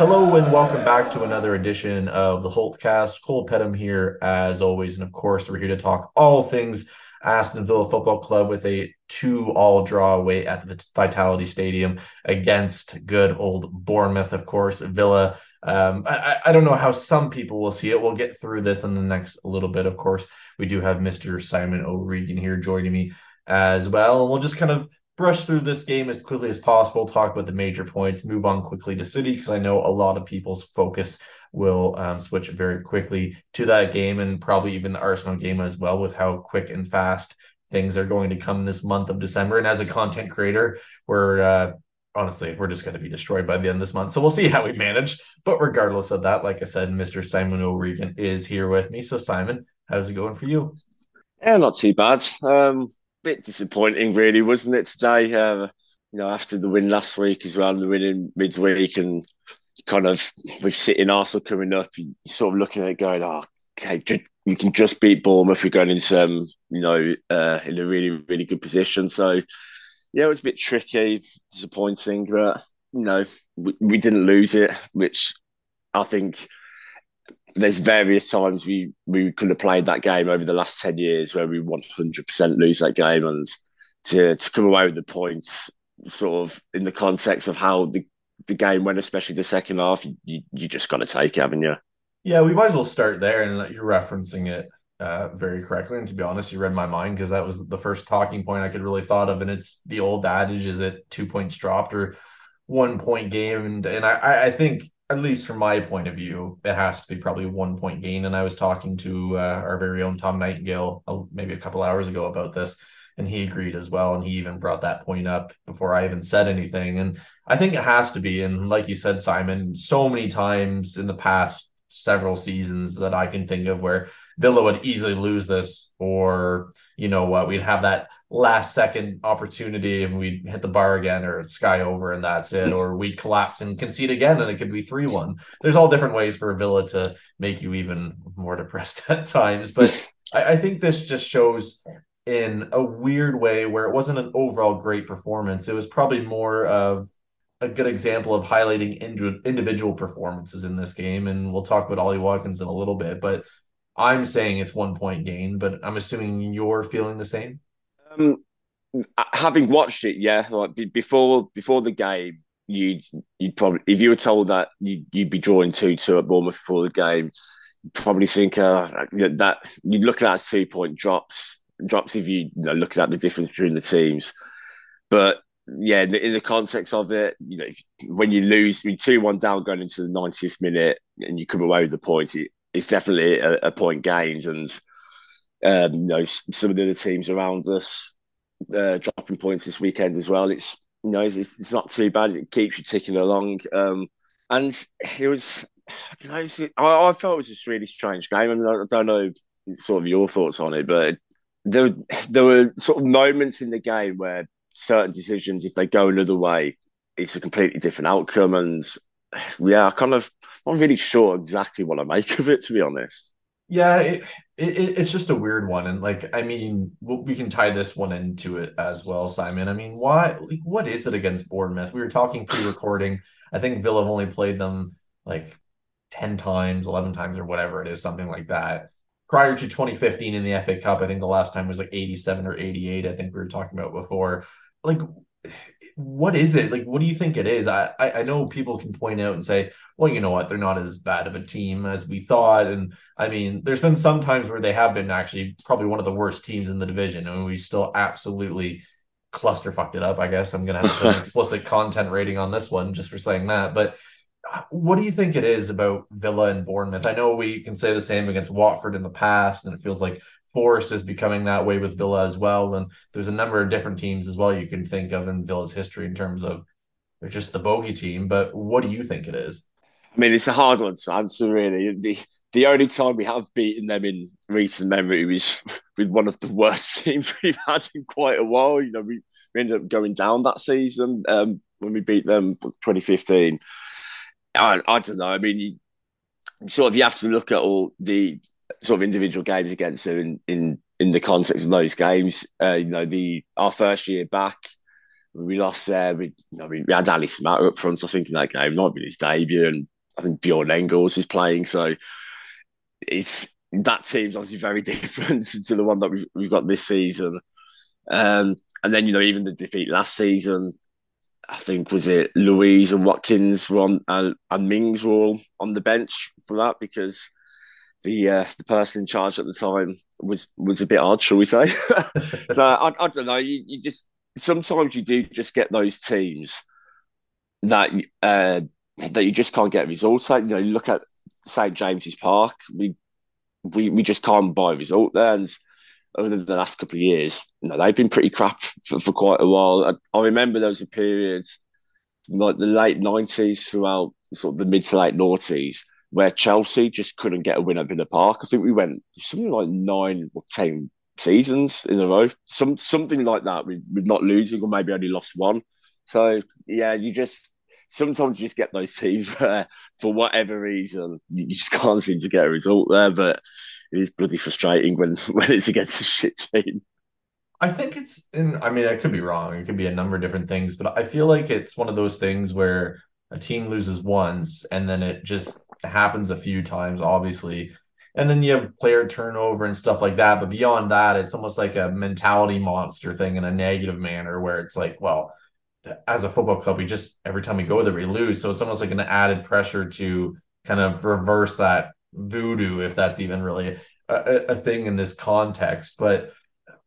Hello and welcome back to another edition of the Holtecast. Cole Pettem here as always, and of course we're here to talk all things Aston Villa Football Club with a two-all draw away at the Vitality Stadium against good old Bournemouth. Of course, Villa. Um, I, I don't know how some people will see it. We'll get through this in the next little bit. Of course, we do have Mr. Simon O'Regan here joining me as well, and we'll just kind of brush through this game as quickly as possible, talk about the major points, move on quickly to City because I know a lot of people's focus will um, switch very quickly to that game and probably even the Arsenal game as well with how quick and fast things are going to come this month of December. And as a content creator, we're uh, honestly we're just going to be destroyed by the end of this month. So we'll see how we manage. But regardless of that, like I said, Mr. Simon O'Regan is here with me. So Simon, how's it going for you? Yeah, not too bad. Um, bit disappointing, really, wasn't it today? Uh, you know, after the win last week as well, and the win in midweek, and kind of with sitting Arsenal coming up, you sort of looking at it going, oh, okay, you can just beat Bournemouth. We're going into, um, you know, uh, in a really, really good position. So, yeah, it was a bit tricky, disappointing, but, you know, we, we didn't lose it, which I think there's various times we we could have played that game over the last 10 years where we 100% lose that game and to, to come away with the points sort of in the context of how the, the game went especially the second half you, you just got to take it haven't you? Yeah we might as well start there and you're referencing it uh, very correctly. And to be honest you read my mind because that was the first talking point i could really thought of. And it's the old adage is it two points dropped or one point game and, and I, I think at least from my point of view, it has to be probably one point gain. And I was talking to uh, our very own Tom Nightingale uh, maybe a couple hours ago about this, and he agreed as well. And he even brought that point up before I even said anything. And I think it has to be. And like you said, Simon, so many times in the past several seasons that I can think of where Villa would easily lose this, or you know what, we'd have that last second opportunity and we'd hit the bar again, or it's sky over and that's it, or we'd collapse and concede again and it could be 3 1. There's all different ways for Villa to make you even more depressed at times. But I, I think this just shows in a weird way where it wasn't an overall great performance. It was probably more of a good example of highlighting individual performances in this game. And we'll talk about Ollie Watkins in a little bit, but I'm saying it's one point gain, but I'm assuming you're feeling the same. Um, having watched it, yeah, like before before the game, you'd you'd probably if you were told that you'd, you'd be drawing two two at Bournemouth before the game, you'd probably think uh, that you'd look at two point drops drops if you, you know, looking at the difference between the teams, but yeah, in the, in the, context of it, you know, if, when you lose, two one down going into the 90th minute, and you come away with the points, it, it's definitely a, a point gained. And um, you know, some of the other teams around us uh, dropping points this weekend as well. It's you know, it's, it's not too bad. It keeps you ticking along. Um, and it was, I, know, I, I felt it was just a really strange game. I mean, I don't know sort of your thoughts on it, but there there were sort of moments in the game where certain decisions, if they go another way, it's a completely different outcome. And yeah, I kind of not really sure exactly what I make of it, to be honest. Yeah, it, it, it's just a weird one, and like I mean, we can tie this one into it as well, Simon. I mean, why? Like, what is it against Bournemouth? We were talking pre-recording. I think Villa have only played them like ten times, eleven times, or whatever it is, something like that. Prior to 2015 in the FA Cup, I think the last time was like 87 or 88. I think we were talking about before. Like what is it? Like what do you think it is? I, I, I know people can point out and say well you know what? They're not as bad of a team as we thought. And i mean there's been some times where they have been actually probably one of the worst teams in the division and we still absolutely cluster fucked it up i guess. I'm gonna have to an explicit content rating on this one just for saying that. But uh, what do you think it is about Villa and Bournemouth? I know we can say the same against Watford in the past, and it feels like Forest is becoming that way with Villa as well. And there's a number of different teams as well you can think of in Villa's history in terms of they're just the bogey team. But what do you think it is? I mean, it's a hard one to answer, really. The the only time we have beaten them in recent memory was with one of the worst teams we've had in quite a while. You know, we, we ended up going down that season um, when we beat them 2015. I, I don't know. I mean, you, sort of you have to look at all the sort of individual games against them in in, in the context of those games. Uh, you know, the our first year back, we lost there. Uh, we, you know, we, had Ali Samatta up front. I think in that game, not been his debut, and I think Bjorn Engels is playing. So it's that team's obviously very different to the one that we've, we've got this season. Um, and then you know even the defeat last season, I think was it Luiz and Watkins were on and, and Mings were all on the bench for that because the uh, the person in charge at the time was was a bit odd, shall we say? so I, I don't know. You, you just sometimes you do just get those teams that uh, that you just can't get results. You know, look at St James's Park, we we we just can't buy a result there. And over the last couple of years, you know, they've been pretty crap for, for quite a while. I, I remember there was a period like the late nineties throughout sort of the mid to late noughties where Chelsea just couldn't get a win at Villa Park. I think we went something like nine or ten seasons in a row, some something like that. We, we're not losing, or maybe only lost one. So yeah, you just sometimes you just get those teams where, for whatever reason, you just can't seem to get a result there. But it is bloody frustrating when when it's against a shit team. I think it's in. I mean, I could be wrong. It could be a number of different things, but I feel like it's one of those things where a team loses once and then it just happens a few times, obviously. And then you have player turnover and stuff like that. But beyond that, it's almost like a mentality monster thing in a negative manner where it's like, well, as a football club, we just every time we go there, we lose. So it's almost like an added pressure to kind of reverse that voodoo, if that's even really a, a thing in this context. But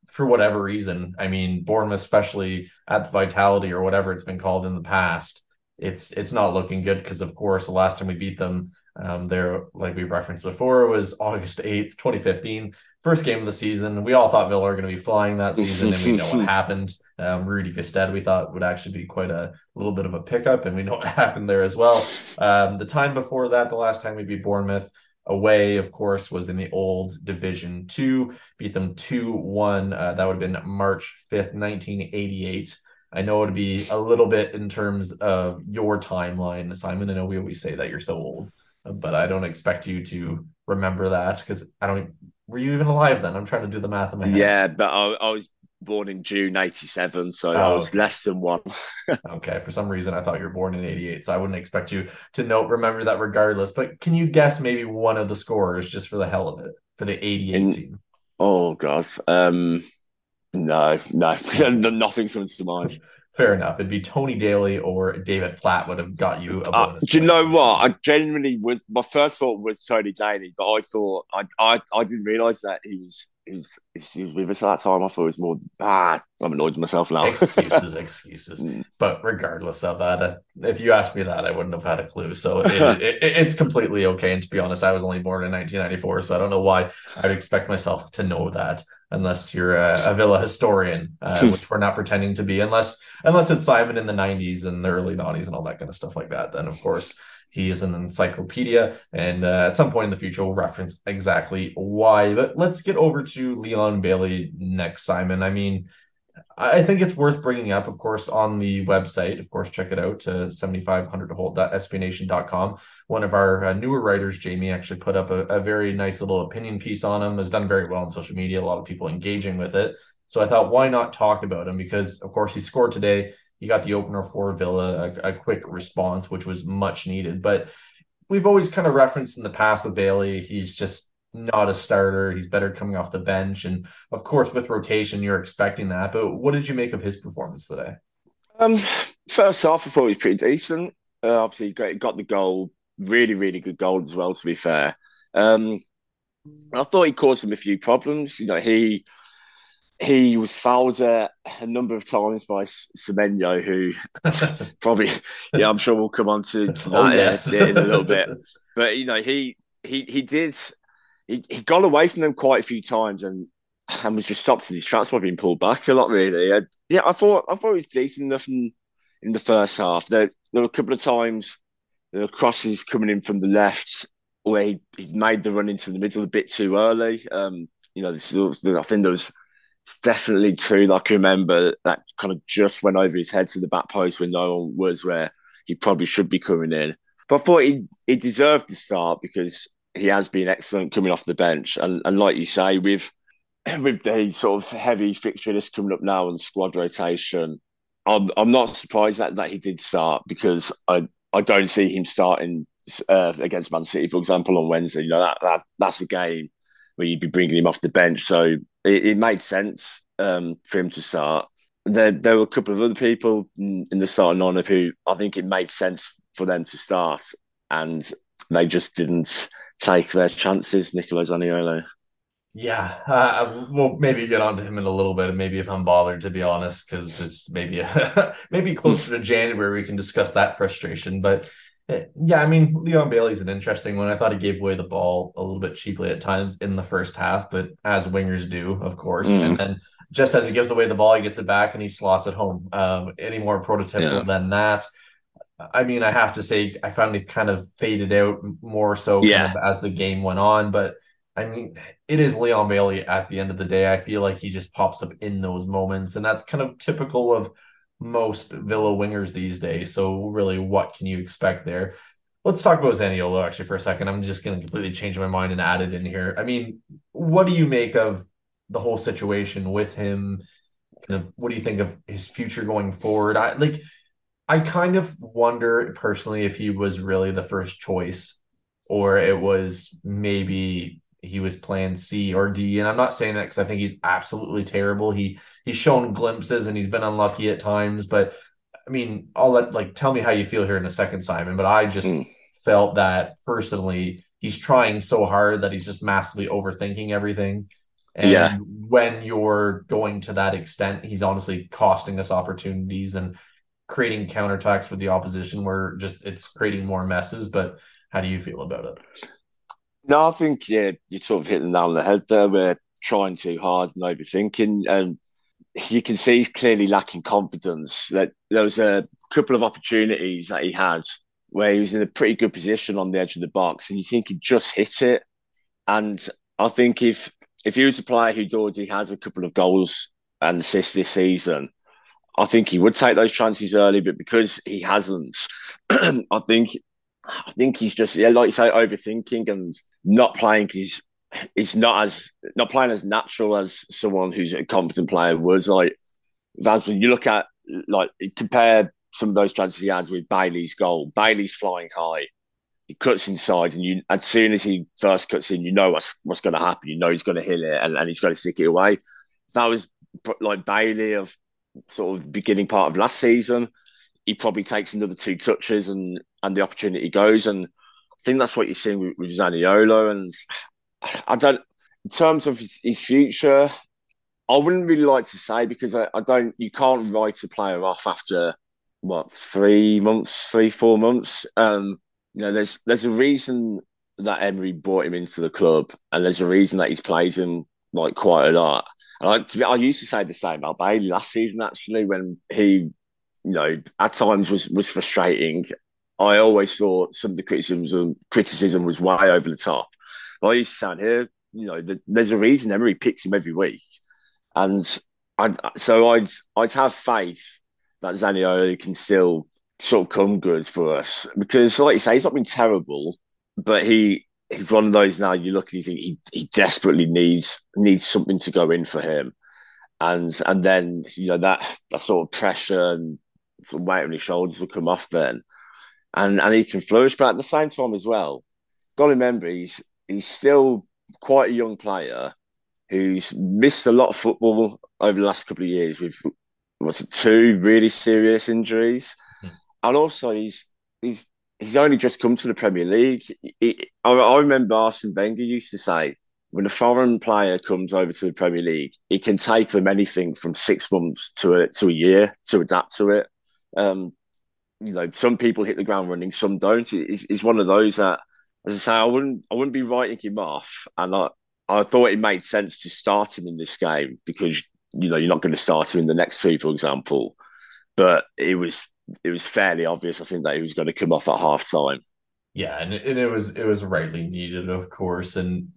for whatever reason, I mean, Bournemouth, especially at Vitality or whatever it's been called in the past, it's it's not looking good because of course the last time we beat them um there like we've referenced before was august 8th 2015 first game of the season we all thought villa were going to be flying that season and we know what happened um, Rudi Gestede, we thought would actually be quite a little bit of a pickup, and we know what happened there as well. Um, the time before that, the last time we beat Bournemouth away, of course, was in the old Division Two, beat them 2 1. Uh, that would have been March 5th, 1988. I know it'd be a little bit in terms of your timeline, Simon. I know we always say that you're so old, but I don't expect you to remember that because I don't. Were you even alive then? I'm trying to do the math in my head. Yeah, but I, I was born in June 87, so oh, I was okay. less than one. okay, for some reason I thought you were born in 88, so I wouldn't expect you to know remember that regardless. But can you guess maybe one of the scorers just for the hell of it for the 88 in, team? Oh god. Um no, no, nothing comes to mind. Fair enough. It'd be Tony Daley or David Platt would have got you. Uh, do you know what? I genuinely was. My first thought was Tony Daley, but I thought I I, I didn't realize that he was he was, he was with us at that time. I thought it was more ah. I'm annoyed with myself now. excuses, excuses. But regardless of that, uh, if you asked me that, I wouldn't have had a clue. So it, it, it, it's completely okay. And to be honest, I was only born in 1994, so I don't know why I'd expect myself to know that unless you're a, a Villa historian, uh, which we're not pretending to be, unless unless it's Simon in the 90s and the early 90s and all that kind of stuff like that. Then of course he is an encyclopedia, and uh, at some point in the future we'll reference exactly why. But let's get over to Leon Bailey next, Simon. I mean. I think it's worth bringing up, of course, on the website. Of course, check it out to 7500holt.sbnation.com. One of our uh, newer writers, Jamie, actually put up a, a, very nice little opinion piece on him, has done very well on social media, a lot of people engaging with it. So I thought, why not talk about him? Because, of course, he scored today. He got the opener for Villa, a, a quick response, which was much needed. But we've always kind of referenced in the past with Bailey, he's just not a starter. He's better coming off the bench. And of course, with rotation, you're expecting that. But what did you make of his performance today? Um, first off, I thought he was pretty decent. Uh, obviously, got, got the goal, really, really good goal as well, to be fair. Um, I thought he caused him a few problems. You know, he he was fouled uh, a number of times by Semenyo, who probably, yeah, I'm sure we'll come on to, to oh, that oh, yes. in a little bit. But you know, he he he did he, he got away from them quite a few times, and and was just stopped in his tracks by being pulled back a lot. Really, yeah. I thought I thought he was decent enough in, in the first half. There, there were a couple of times there were crosses coming in from the left where he, he made the run into the middle a bit too early. Um, you know, this, I think there was definitely two. Like I remember that kind of just went over his head to the back post when no one was where he probably should be coming in. But I thought he he deserved to start because he has been excellent coming off the bench, and and like you say, with with the sort of heavy fixture list coming up now and squad rotation, I'm I'm not surprised that that he did start because I I don't see him starting uh, against Man City, for example, on Wednesday. You know that, that that's a game where you'd be bringing him off the bench, so it, it made sense um, for him to start. There, there were a couple of other people in the starting lineup who I think it made sense for them to start, and they just didn't take their chances. Nicolo Zaniolo. Yeah, uh, we'll maybe get onto him in a little bit, and maybe if I'm bothered, to be honest, because it's maybe maybe closer to January we can discuss that frustration. But uh, yeah, I mean, Leon Bailey's an interesting one. I thought he gave away the ball a little bit cheaply at times in the first half, but as wingers do, of course. Mm. And then just as he gives away the ball, he gets it back and he slots it home. Um, any more prototypical yeah. than that? I mean, I have to say, I found it kind of faded out more so yeah. kind of as the game went on, but I mean, it is Leon Bailey at the end of the day. I feel like he just pops up in those moments, and that's kind of typical of most Villa wingers these days. So, really, what can you expect there? Let's talk about Zaniolo actually for a second. I'm just going to completely change my mind and add it in here. I mean, what do you make of the whole situation with him? Kind of, what do you think of his future going forward? I like, I kind of wonder personally if he was really the first choice or it was maybe he was playing C or D. And I'm not saying that because I think he's absolutely terrible. He he's shown glimpses and he's been unlucky at times. But I mean, I'll let like tell me how you feel here in a second, Simon. But I just mm. felt that personally, he's trying so hard that he's just massively overthinking everything. And yeah. when you're going to that extent, he's honestly costing us opportunities and creating counterattacks for the opposition where just it's creating more messes. But how do you feel about it? No, I think yeah, you're sort of hitting nail on the head there. We're trying too hard and overthinking, and you can see he's clearly lacking confidence. That there was a couple of opportunities that he had where he was in a pretty good position on the edge of the box, and you think he just hit it. And I think if if he was a player who'd already had a couple of goals and assists this season, I think he would take those chances early. But because he hasn't, I think I think he's just yeah, like you say, overthinking and not playing because he's not as not playing as natural as someone who's a confident player was. Like that's when you look at like compare some of those chances he had with Bailey's goal. Bailey's flying high. He cuts inside, and you as soon as he first cuts in, you know what's what's going to happen. You know he's going to hit it, and, and he's going to stick it away. that was like Bailey of sort of beginning part of last season he probably takes another two touches and and the opportunity goes. And I think that's what you're seeing with, with Zaniolo. And I don't, in terms of his, his, future, I wouldn't really like to say because I, I don't, you can't write a player off after what three months, three four months. Um, you know, there's there's a reason that Emery brought him into the club, and there's a reason that he's played him like quite a lot. And I, I used to say the same about Bailey last season, actually, when he you know, at times was was frustrating. I always thought some of the criticism um, criticism was way over the top. But I used to sound here, you know, the, there's a reason Emery picks him every week, and I so I'd I'd have faith that Zaniolo can still sort of come good for us because, like you say, he's not been terrible, but he he's one of those now you look and you think he, he desperately needs needs something to go in for him and and then you know that that sort of pressure and weight on his shoulders will come off then, and and he can flourish. But at the same time as well, got to remember he's he's still quite a young player who's missed a lot of football over the last couple of years with what's it two really serious injuries, mm. and also he's he's he's only just come to the Premier League. He, I, I remember Arsene Wenger used to say when a foreign player comes over to the Premier League, it can take them anything from six months to a, to a year to adapt to it. Um, you know, some people hit the ground running, some don't. It's, it's one of those that, as I say, I wouldn't I wouldn't be writing him off, and I I thought it made sense to start him in this game because you know you're not going to start him in the next two, for example. But it was it was fairly obvious, I think, that he was going to come off at half time. Yeah, and, and it was it was rightly needed, of course, and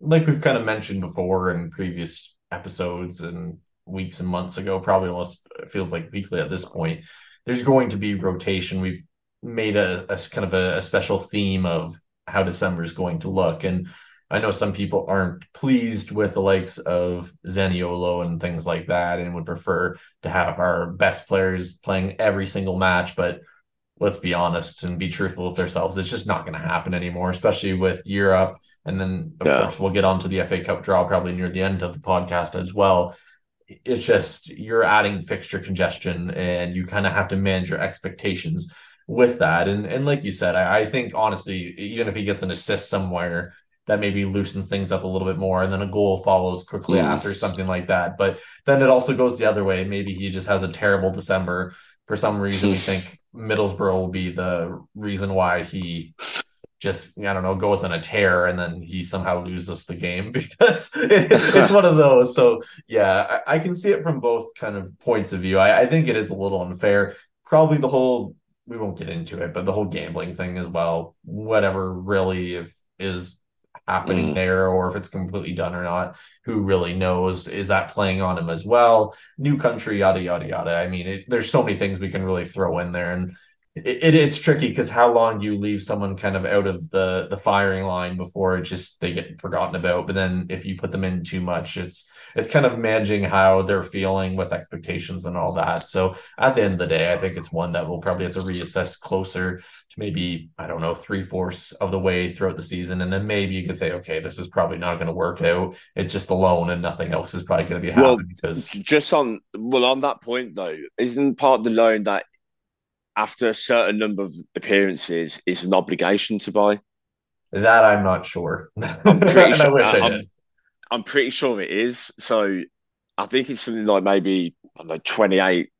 like we've kind of mentioned before in previous episodes and weeks and months ago, probably almost feels like weekly at this point. There's going to be rotation. We've made a, a kind of a, a special theme of how December is going to look, and I know some people aren't pleased with the likes of Zaniolo and things like that, and would prefer to have our best players playing every single match, but let's be honest and be truthful with ourselves. It's just not going to happen anymore, especially with Europe. And then, of yeah. course, we'll get on to the FA Cup draw probably near the end of the podcast as well. It's just you're adding fixture congestion and you kind of have to manage your expectations with that. And and like you said, I, I think honestly, even if he gets an assist somewhere, that maybe loosens things up a little bit more and then a goal follows quickly yeah. after something like that but then it also goes the other way maybe he just has a terrible december for some reason we think Middlesbrough will be the reason why he just I don't know goes on a tear and then he somehow loses the game because it's one of those. So yeah, I, I, can see it from both kind of points of view. I, I think it is a little unfair. Probably the whole we won't get into it, but the whole gambling thing as well. Whatever really if is happening mm. there or if it's completely done or not. Who really knows? Is that playing on him as well? New country, yada yada yada. I mean, it, there's so many things we can really throw in there, and it, it, it's tricky because how long do you leave someone kind of out of the the firing line before it just they get forgotten about? But then if you put them in too much it's it's kind of managing how they're feeling with expectations and all that. So at the end of the day i think it's one that we'll probably have to reassess closer to maybe i don't know three fourths of the way throughout the season. And then maybe you could say okay this is probably not going to work out. It's just a loan and nothing else is probably going to be happening. Well, because just on well on that point though isn't part of the loan that after a certain number of appearances is an obligation to buy? That I'm not sure. I'm pretty sure. I am I'm pretty sure it is. So I think it's something like maybe I don't know 28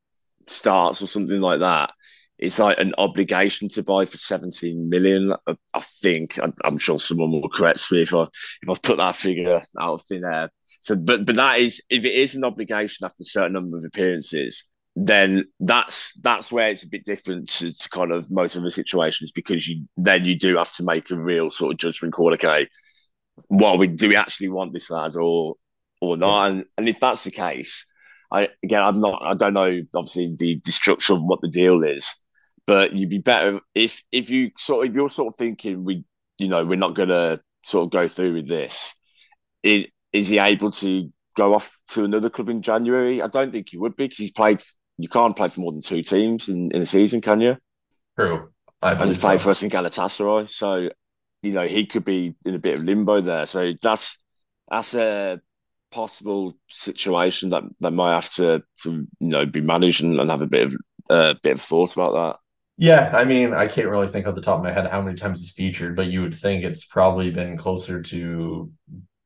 starts or something like that. It's like an obligation to buy for 17 million. I think I'm sure someone will correct me if I if I put that figure out of thin air. So, but but that is if it is an obligation after a certain number of appearances, then that's that's where it's a bit different to, to, kind of most of the situations because you then you do have to make a real sort of judgment call. Okay, well, we do we actually want this lad or or not? And and if that's the case, I again I'm not I don't know obviously the, the structure of what the deal is, but you'd be better if if you sort of if you're sort of thinking we you know we're not gonna sort of go through with this. Is, is he able to go off to another club in January? I don't think he would be because he's played you can't play for more than two teams in, in a season, can you? True. and he's played so. for us in Galatasaray, so you know he could be in a bit of limbo there. So that's that's a possible situation that that might have to to you know be managed and, and have a bit of a uh, bit of thought about that. Yeah, I mean, I can't really think off the top of my head how many times he's featured, but you would think it's probably been closer to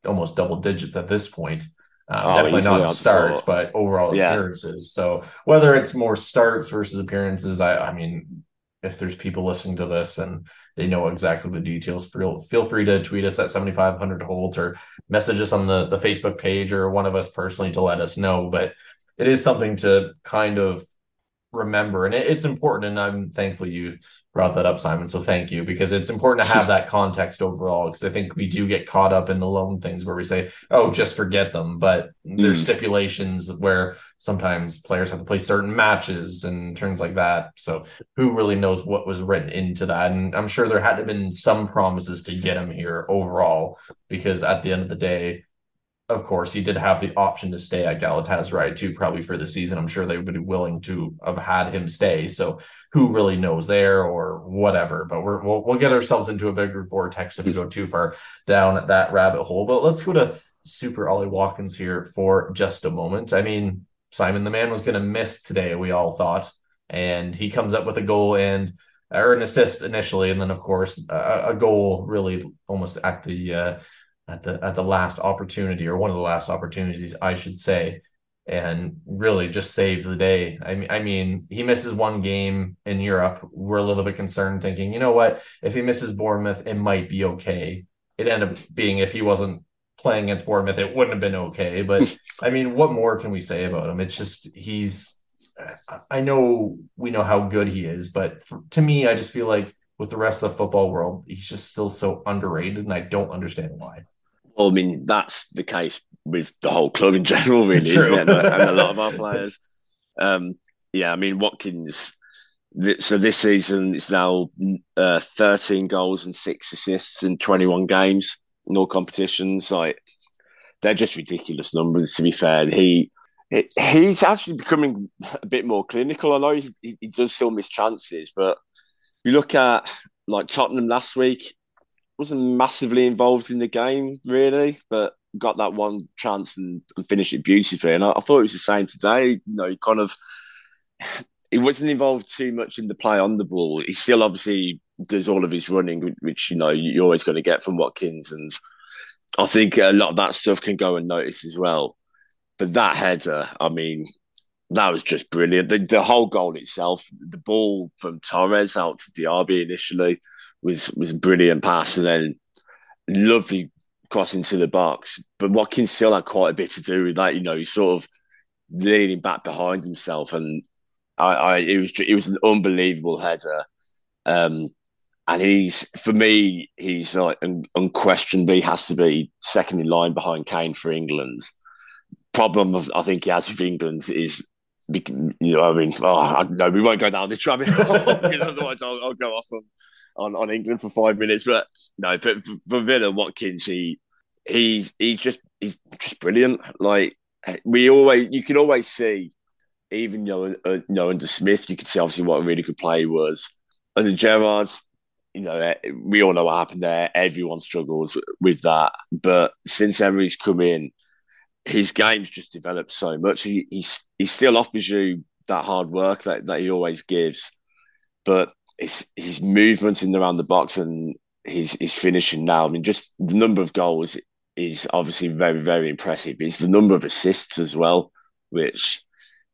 almost double digits at this point. Um, oh, definitely not starts, but overall yeah. appearances. So whether it's more starts versus appearances, I, I mean, if there's people listening to this and they know exactly the details, feel feel free to tweet us at 7500 Holte or message us on the the Facebook page or one of us personally to let us know. But it is something to kind of remember and it, it's important and i'm thankful you brought that up simon so thank you because it's important to have that context overall because i think we do get caught up in the loan things where we say oh just forget them but mm. there's stipulations where sometimes players have to play certain matches and things like that so who really knows what was written into that and i'm sure there had to have been some promises to get him here overall because at the end of the day of course, he did have the option to stay at Galatasaray too, probably for the season. I'm sure they would be willing to have had him stay. So who really knows there or whatever? But we're, we'll, we'll get ourselves into a bigger vortex if we go too far down that rabbit hole. But let's go to Super Ollie Watkins here for just a moment. I mean, Simon the man was going to miss today, we all thought, and he comes up with a goal and or an assist initially, and then of course a, a goal really almost at the uh, at the at the last opportunity or one of the last opportunities, I should say, and really just saves the day. I mean, I mean, he misses one game in Europe. We're a little bit concerned, thinking, you know what, if he misses Bournemouth, it might be okay. It ended up being if he wasn't playing against Bournemouth, it wouldn't have been okay. But I mean, what more can we say about him? It's just he's. I know we know how good he is, but for, to me, I just feel like with the rest of the football world, he's just still so underrated, and I don't understand why. Well, I mean, that's the case with the whole club in general, really, isn't it? And, and a lot of our players. Um, yeah, I mean, Watkins. So this season it's now uh, 13 goals and six assists in 21 games, no competitions. Like they're just ridiculous numbers. To be fair, he he's actually becoming a bit more clinical. I know he, he does still miss chances, but you look at like Tottenham last week, wasn't massively involved in the game really, but got that one chance and, and finished it beautifully. And I, I, thought it was the same today. You know, he kind of he wasn't involved too much in the play on the ball. He still obviously does all of his running, which you know you're always going to get from Watkins, and I think a lot of that stuff can go unnoticed as well. But that header, I mean, that was just brilliant. The, the whole goal itself, the ball from Torres out to Diaby initially was was brilliant pass, and then lovely cross into the box. But Watkins still had quite a bit to do with that. You know, he's sort of leaning back behind himself, and I, I it was it was an unbelievable header. Um, and he's for me, he's like unquestionably has to be second in line behind Kane for England. Problem of, I think he has with England is you know, I mean, oh, no, we won't go down this rabbit hole because otherwise I'll, I'll, go off on, on, on England for five minutes. But no, for, for Villa Watkins, he he's he's just he's just brilliant. Like we always, you can always see, even you know, uh, you know under Smith, you could see obviously what a really good play was. Under Gerrard's, you know, eh, we all know what happened there. Everyone struggles with that. But since Emery's come in, his game's just developed so much. He he's, he still offers you that hard work that, that he always gives, but his his movement in around the box and his his finishing now. I mean, just the number of goals is obviously very very impressive. It's the number of assists as well, which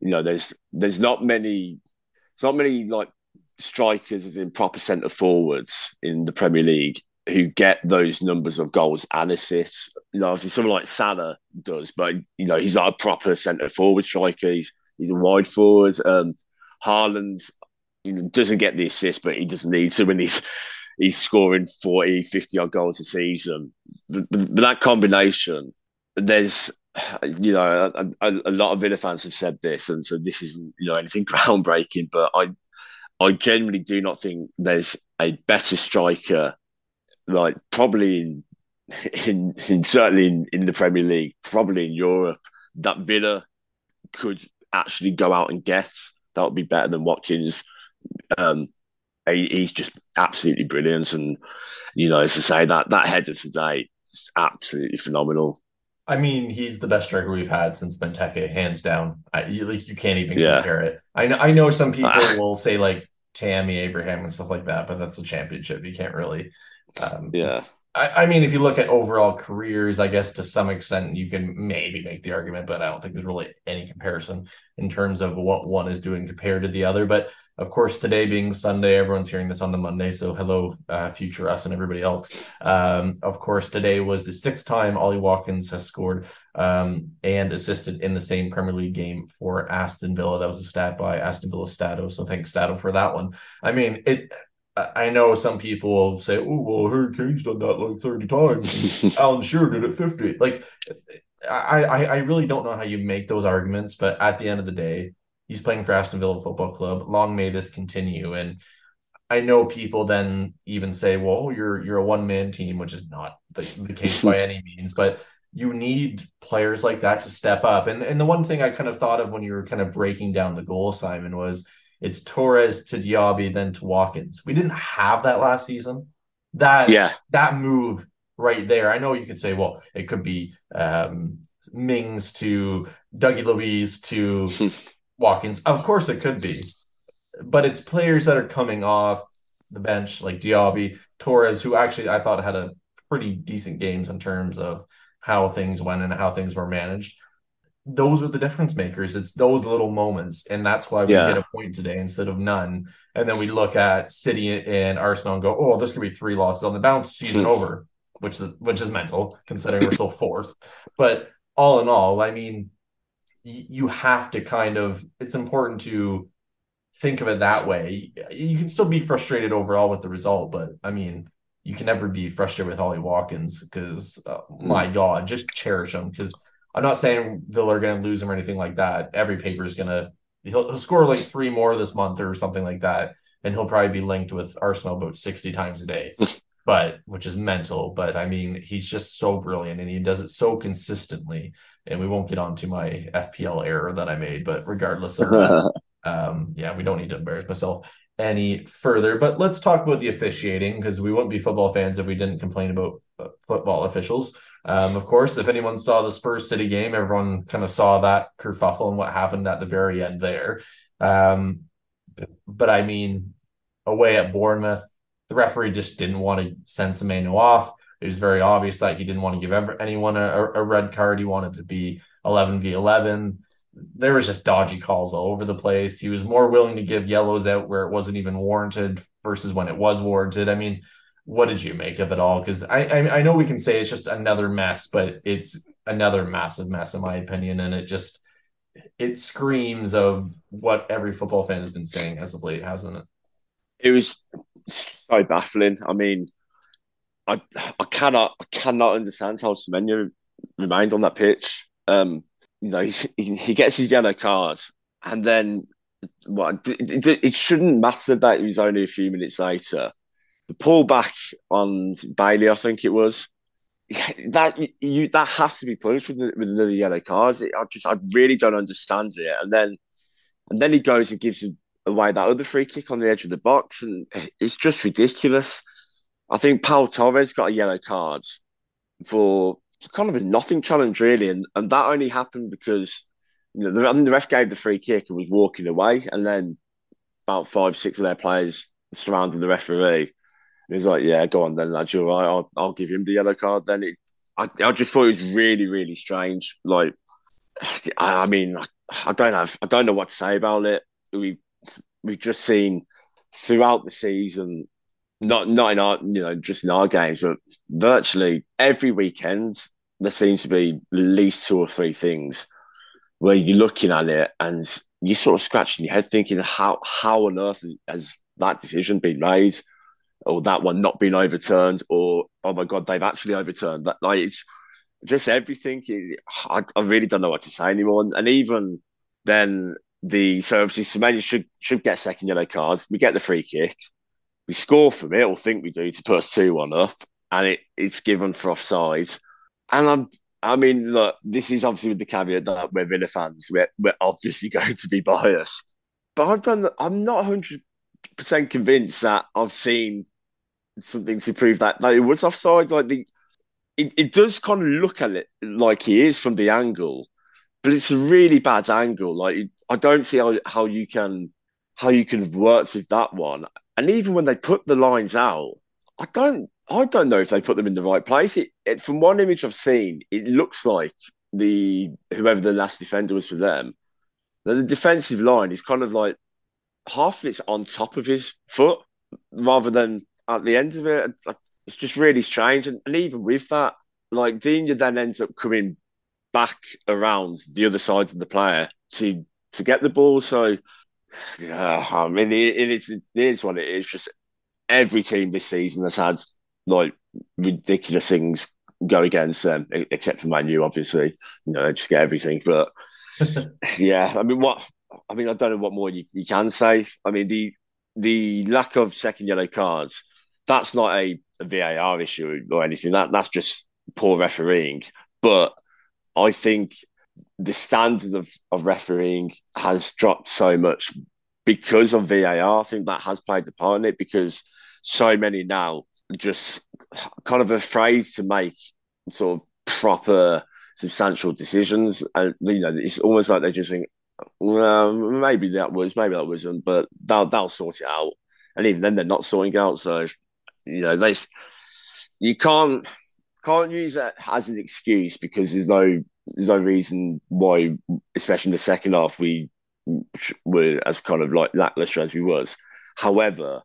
you know there's there's not many there's not many like strikers as in proper centre forwards in the Premier League who get those numbers of goals and assists. You know, obviously someone like Salah does, but you know, he's not a proper centre forward striker. He's he's a wide forward. Um Haaland doesn't get the assist, but he doesn't need to when he's he's scoring 40, 50 odd goals a season. But, but that combination, there's you know, a, a, a, lot of Villa fans have said this, and so this isn't you know anything groundbreaking, but I I generally do not think there's a better striker like probably in in, in certainly in, in the Premier League, probably in Europe, that Villa could actually go out and get. That would be better than Watkins. Um, he, he's just absolutely brilliant, and you know, as I say, that that header today is absolutely phenomenal. I mean, he's the best striker we've had since Benteke, hands down. I, you, like you can't even yeah. compare it. I know, I know some people will say like Tammy Abraham and stuff like that, but that's a championship. You can't really um, yeah. I, I, mean, if you look at overall careers, I guess to some extent you can maybe make the argument, but I don't think there's really any comparison in terms of what one is doing compared to the other. But of course, today being Sunday, everyone's hearing this on the Monday. So hello, uh, future us and everybody else. Um, of course, today was the sixth time Ollie Watkins has scored um, and assisted in the same Premier League game for Aston Villa. That was a stat by Aston Villa Stato. So thanks Stato for that one. I mean, it I know some people will say, "Oh, well, Harry Kane's done that like thirty times. Alan Shearer did it 50. Like, I, I, I really don't know how you make those arguments, but at the end of the day, he's playing for Aston Villa Football Club. Long may this continue. And I know people then even say, "Well, you're you're a one man team," which is not the, the case by any means, but you need players like that to step up. And and the one thing I kind of thought of when you were kind of breaking down the goal, Simon, was it's Torres to Diaby, then to Watkins. We didn't have that last season. That yeah, that move right there. I know you could say, well, it could be um, Mings to Dougie Luiz to Watkins. Of course, it could be, but it's players that are coming off the bench like Diaby, Torres, who actually I thought had a pretty decent games in terms of how things went and how things were managed those are the difference makers. It's those little moments, and that's why we yeah. get a point today instead of none. And then we look at City and Arsenal and go, "Oh, this could be three losses on the bounce. Season hmm. over." which is which is mental considering we're still fourth. But all in all, I mean, you have to kind of it's important to think of it that way. You can still be frustrated overall with the result, but I mean, you can never be frustrated with Ollie Watkins because uh, my God, just cherish him. Because I'm not saying are going to lose him or anything like that. Every paper is going to he'll, he'll score like three more this month or something like that, and he'll probably be linked with Arsenal about 60 times a day. but which is mental. But I mean, he's just so brilliant and he does it so consistently. And we won't get on to my FPL error that I made, but regardless of that, um, yeah, we don't need to embarrass myself any further. But let's talk about the officiating because we wouldn't be football fans if we didn't complain about uh, football officials. Um, of course, if anyone saw the Spurs City game, everyone kind of saw that kerfuffle and what happened at the very end there. Um, but I mean, away at Bournemouth, the referee just didn't want to send Semenyo off. It was very obvious that he didn't want to give anyone a, a red card. He wanted to be 11 v 11 there was just dodgy calls all over the place. He was more willing to give yellows out where it wasn't even warranted versus when it was warranted. I mean, what did you make of it all? Because I, I, I know we can say it's just another mess, but it's another massive mess in my opinion, and it just it screams of what every football fan has been saying as of late, hasn't it? It was so baffling. I mean, I I cannot I cannot understand how Semenyo remained on that pitch. Um, you know, he, he gets his yellow card, and then? Well, it, it, shouldn't matter that he was only a few minutes later. The pullback on Bailey, I think it was, that you that has to be punished with, with another yellow card. I just I really don't understand it. And then and then he goes and gives away that other free kick on the edge of the box, and it's just ridiculous. I think Pau Torres got a yellow card for kind of a nothing challenge, really. And, and that only happened because you know the, I mean, the ref gave the free kick and was walking away, and then about five, six of their players surrounding the referee. And he's like, "Yeah, go on then, lads. You're right. I'll, I'll give him the yellow card." Then it, I, I just thought it was really, really strange. Like, I, I mean, I, I don't have, I don't know what to say about it. We we've just seen throughout the season not not in our you know just in our games, but virtually every weekend there seems to be at least two or three things where you're looking at it and you're sort of scratching your head thinking how how on earth has that decision been made or that one not been overturned or oh my god they've actually overturned. That like it's just everything I, I really don't know what to say anymore. And, even then the so obviously Semenyo should should get second yellow cards we get the free kick we score from it, or think we do, to put us two one up, and it, it's given for offside. And I'm, I mean, look, this is obviously with the caveat that we're Villa fans. We're, we're obviously going to be biased, but I've done. I'm not hundred percent convinced that I've seen something to prove that like, it was offside. Like the, it, it does kind of look at it like he is from the angle, but it's a really bad angle. Like I don't see how, how you can how you have worked with that one. And even when they put the lines out, I don't I don't know if they put them in the right place. It, it, from one image I've seen, it looks like the whoever the last defender was for them, the defensive line is kind of like half of it's on top of his foot rather than at the end of it. It's just really strange. And, and even with that, like Digne then ends up coming back around the other side of the player to to get the ball. So yeah, I mean, it, it, is, it is what it is. Just every team this season has had like ridiculous things go against them, except for Man U, obviously. You know, they just get everything. But yeah, I mean, what? I mean, I don't know what more you, you can say. I mean, the the lack of second yellow cards. That's not a, a VAR issue or anything. That that's just poor refereeing. But I think the standard of, of refereeing has dropped so much because of VAR. I think that has played a part in it because so many now just kind of afraid to make sort of proper substantial decisions. And you know it's almost like they just think well maybe that was maybe that wasn't but they'll they'll sort it out. And even then they're not sorting out. So you know they you can't can't use that as an excuse because there's no there's no reason why, especially in the second half, we were as kind of like lackluster as we was. However,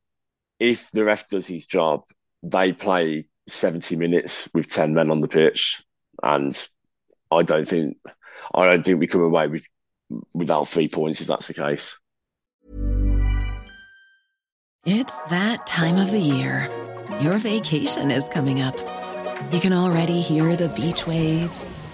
if the ref does his job, they play 70 minutes with 10 men on the pitch. And I don't think I don't think we come away with without three points if that's the case. It's that time of the year. Your vacation is coming up. You can already hear the beach waves,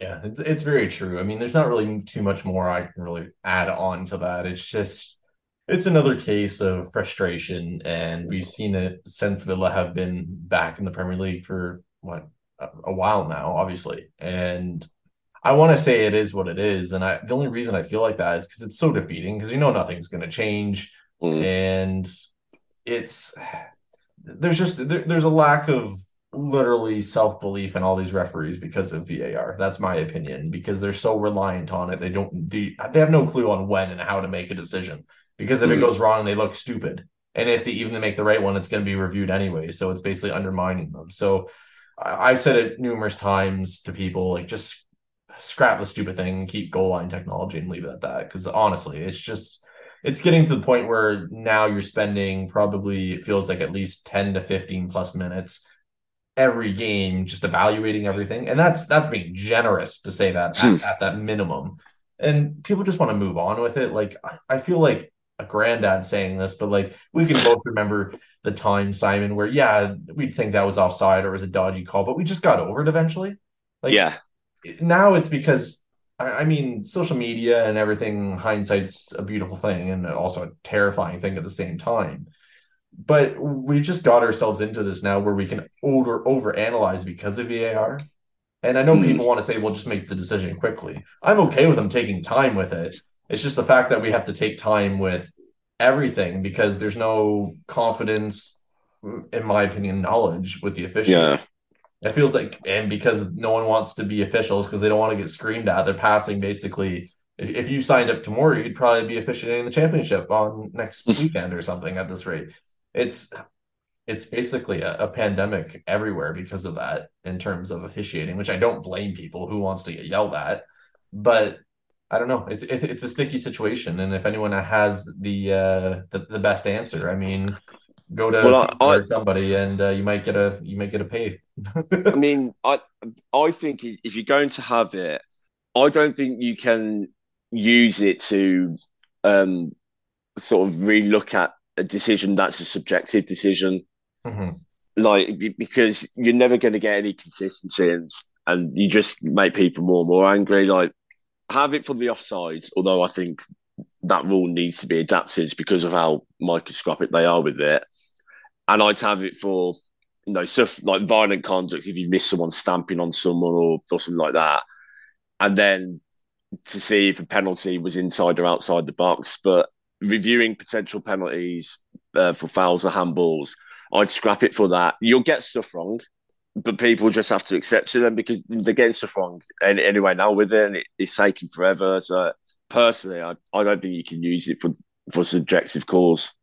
Yeah, it's, it's very true. I mean, there's not really too much more I can really add on to that. It's just, it's another case of frustration. And we've seen it since Villa have been back in the Premier League for what, a, a while now, obviously. And I want to say it is what it is. And I, the only reason I feel like that is because it's so defeating because you know nothing's going to change. Mm. And it's, there's just, there, there's a lack of literally self belief in all these referees because of VAR. That's my opinion because they're so reliant on it. They don't do, they have no clue on when and how to make a decision because if it Mm. goes wrong, they look stupid. And if they even make the right one, it's going to be reviewed anyway. So it's basically undermining them. So I- I've said it numerous times to people like just scrap the stupid thing keep goal line technology and leave it at that. Because honestly, it's just it's getting to the point where now you're spending probably it feels like at least 10 to 15 plus minutes every game just evaluating everything. And that's that's being generous to say that Hmm. at, at that minimum. And people just want to move on with it. Like I, I feel like a granddad saying this, but like we can both remember the time, Simon, where yeah, we'd think that was offside or was a dodgy call, but we just got over it eventually. Like yeah. now it's because I mean social media and everything hindsight's a beautiful thing and also a terrifying thing at the same time but we just got ourselves into this now where we can over over analyze because of VAR and I know Hmm. people want to say well just make the decision quickly I'm okay with them taking time with it it's just the fact that we have to take time with everything because there's no confidence in my opinion knowledge with the official Yeah. it feels like, and because no one wants to be officials because they don't want to get screamed at, they're passing basically. If, if you signed up tomorrow, you'd probably be officiating the championship on next weekend or something at this rate. It's it's basically a, a pandemic everywhere because of that in terms of officiating, which I don't blame people who wants to get yelled at, but I don't know. It's it, it's a sticky situation, and if anyone has the uh the, the best answer, I mean, go to Well, I- I- somebody, and uh, you might get a you might get a pay. I mean, I I think if you're going to have it, I don't think you can use it to um, sort of re-look at a decision that's a subjective decision, Mhm. like because you're never going to get any consistency, and, and you just make people more and more angry. Like have it for the offsides, although I think that rule needs to be adapted because of how microscopic they are with it, and I'd have it for you know, stuff like violent conduct if you miss someone stamping on someone or, or something like that. And then to see if a penalty was inside or outside the box. But reviewing potential penalties uh, for fouls or handballs, I'd scrap it for that. You'll get stuff wrong, but people just have to accept it then because they're getting stuff wrong any, anyway now with it and it, it's taking forever. So personally, I, I don't think you can use it for, for subjective calls.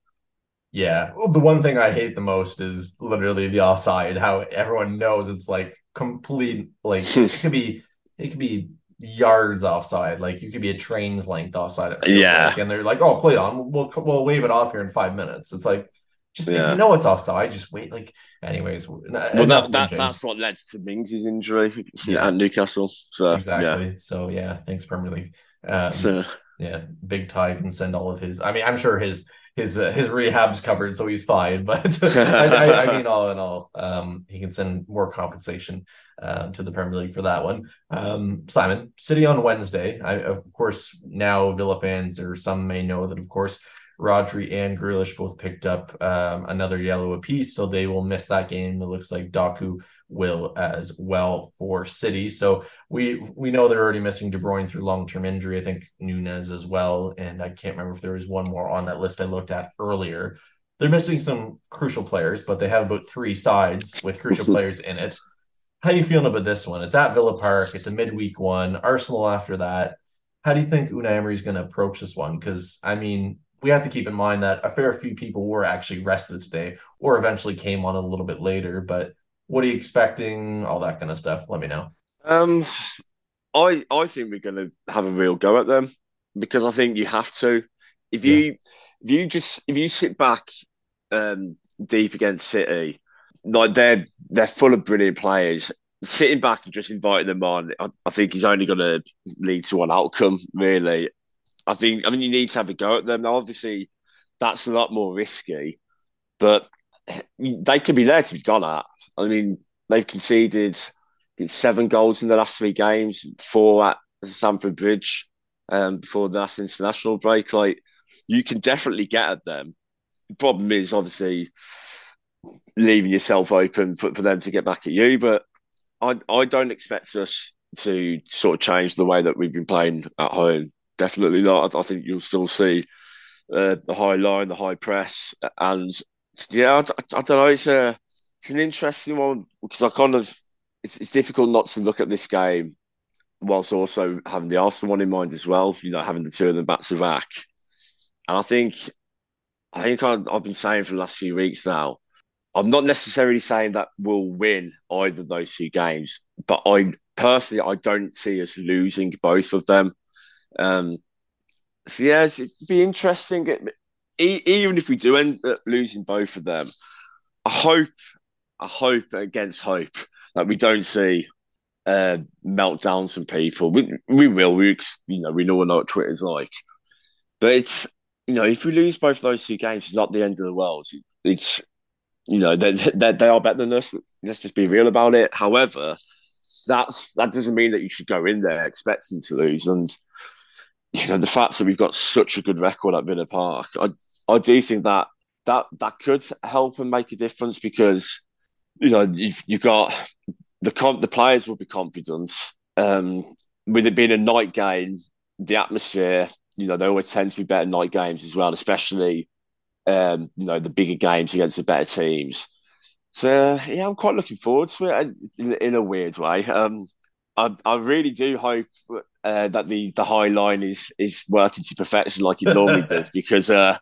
Yeah. The one thing I hate the most is literally the offside, how everyone knows it's like complete like it could be it could be yards offside. Like you could be a train's length offside. Yeah. like, and they're like, oh, play on. We'll we'll wave it off here in five minutes. It's like just if you know it's offside, just wait. Like, anyways, Well, that, that that's what led to Mings' injury Yeah. at Newcastle. So exactly. So yeah, thanks Premier League. Um, yeah. yeah, Big Ty can send all of his. I mean, I'm sure his his uh, his rehab's covered, so he's fine. But I, I, I, mean, all in all, um, he can send more compensation uh, to the Premier League for that one. Um, Simon, City on Wednesday. I, of course, now Villa fans or some may know that, of course, Rodri and Grealish both picked up um, another yellow apiece, so they will miss that game. It looks like Doku will as well for City. So we we know they're already missing De Bruyne through long term injury. I think Nunes as well, and I can't remember if there was one more on that list I looked at earlier. They're missing some crucial players, but they have about three sides with crucial players in it. How are you feeling about this one? It's at Villa Park. It's a midweek one. Arsenal after that. How do you think Unai Emery is going to approach this one? Because I mean, we have to keep in mind that a fair few people were actually rested today or eventually came on a little bit later. But what are you expecting? All that kind of stuff. Let me know. Um, I I think we're going to have a real go at them because I think you have to. If you yeah. if you just if you sit back um, deep against City, like they're they're full of brilliant players. Sitting back and just inviting them on, I, I think is only going to lead to one outcome, really. I think I mean you need to have a go at them. Now, obviously, that's a lot more risky, but they could be there to be gone at. I mean, they've conceded seven goals in the last three games, four at Stamford Bridge um, before the last international break. Like, you can definitely get at them. The problem is obviously leaving yourself open for, for them to get back at you. But I I don't expect us to sort of change the way that we've been playing at home definitely not. I, I think you'll still see uh, the high line, the high press, and yeah, I, I, don't know. It's a it's an interesting one because I kind of it's, it's difficult not to look at this game whilst also having the Arsenal one in mind as well. You know, having the two of them back to back, and I think I think I've, I've been saying for the last few weeks now. I'm not necessarily saying that we'll win either of those two games, but I personally I don't see us losing both of them. Um, so yeah, it'd be interesting. even if we do end up losing both of them, I hope, I hope against hope that we don't see uh, meltdowns from people. We we will. We you know we know what Twitter's like, but it's you know if we lose both those two games, it's not the end of the world. It's you know they they, they are better than us. Let's just be real about it. However, that's that doesn't mean that you should go in there expecting to lose and you know the fact that we've got such a good record at Villa Park, I I do think that that that could help and make a difference because you know you've you've got the the players will be confident. Um, with it being a night game, the atmosphere, you know, they always tend to be better night games as well, especially um, you know the bigger games against the better teams. So yeah, I'm quite looking forward to it in, in a weird way. Um, I, I really do hope uh, that the the high line is is working to perfection like it normally does because uh,